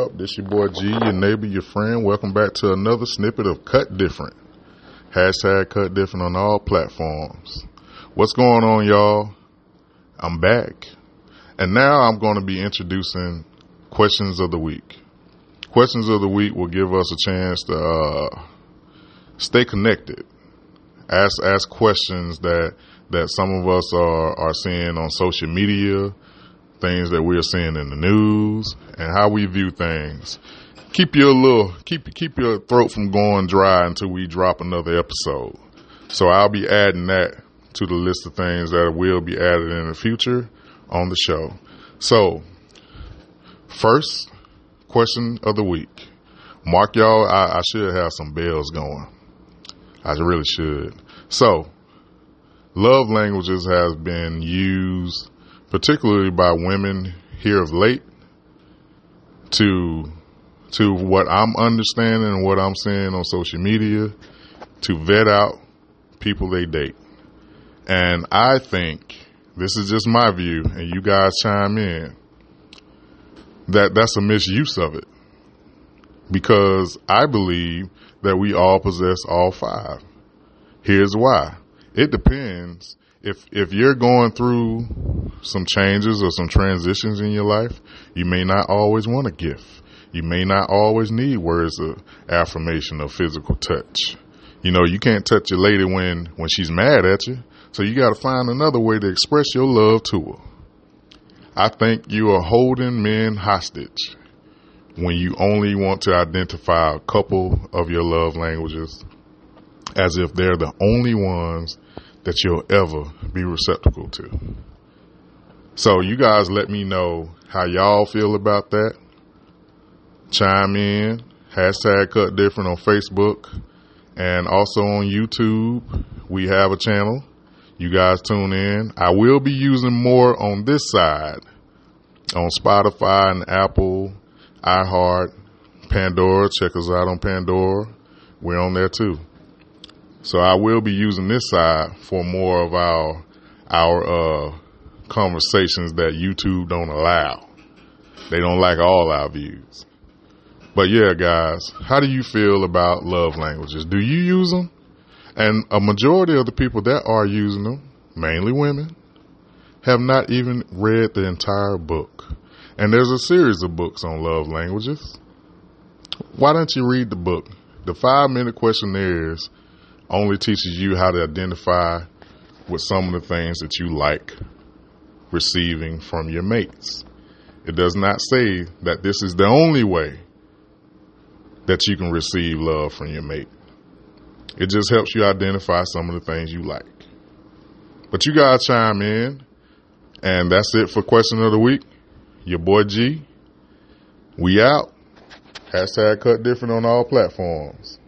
up? This your boy G, your neighbor, your friend. Welcome back to another snippet of Cut Different. Hashtag Cut Different on all platforms. What's going on, y'all? I'm back. And now I'm going to be introducing questions of the week. Questions of the week will give us a chance to uh, stay connected. Ask ask questions that that some of us are are seeing on social media, things that we are seeing in the news, and how we view things. Keep your little keep keep your throat from going dry until we drop another episode. So I'll be adding that to the list of things that will be added in the future on the show. So first question of the week. Mark y'all, I, I should have some bells going. I really should. So, love languages has been used particularly by women here of late to to what I'm understanding and what I'm seeing on social media to vet out people they date. And I think this is just my view and you guys chime in that that's a misuse of it. Because I believe that we all possess all five. Here's why. It depends. If if you're going through some changes or some transitions in your life, you may not always want a gift. You may not always need words of affirmation or physical touch. You know, you can't touch your lady when when she's mad at you. So you got to find another way to express your love to her. I think you are holding men hostage when you only want to identify a couple of your love languages as if they're the only ones that you'll ever be receptacle to. So you guys let me know how y'all feel about that. Chime in, hashtag cut different on Facebook and also on YouTube. We have a channel. You guys tune in. I will be using more on this side on Spotify and Apple, iHeart, Pandora. Check us out on Pandora. We're on there too. So I will be using this side for more of our our uh, conversations that YouTube don't allow. They don't like all our views. But yeah, guys, how do you feel about love languages? Do you use them? And a majority of the people that are using them, mainly women, have not even read the entire book. And there's a series of books on love languages. Why don't you read the book? The five minute questionnaires only teaches you how to identify with some of the things that you like receiving from your mates. It does not say that this is the only way that you can receive love from your mate. It just helps you identify some of the things you like. But you guys chime in, and that's it for question of the week. Your boy G. We out. Hashtag cut different on all platforms.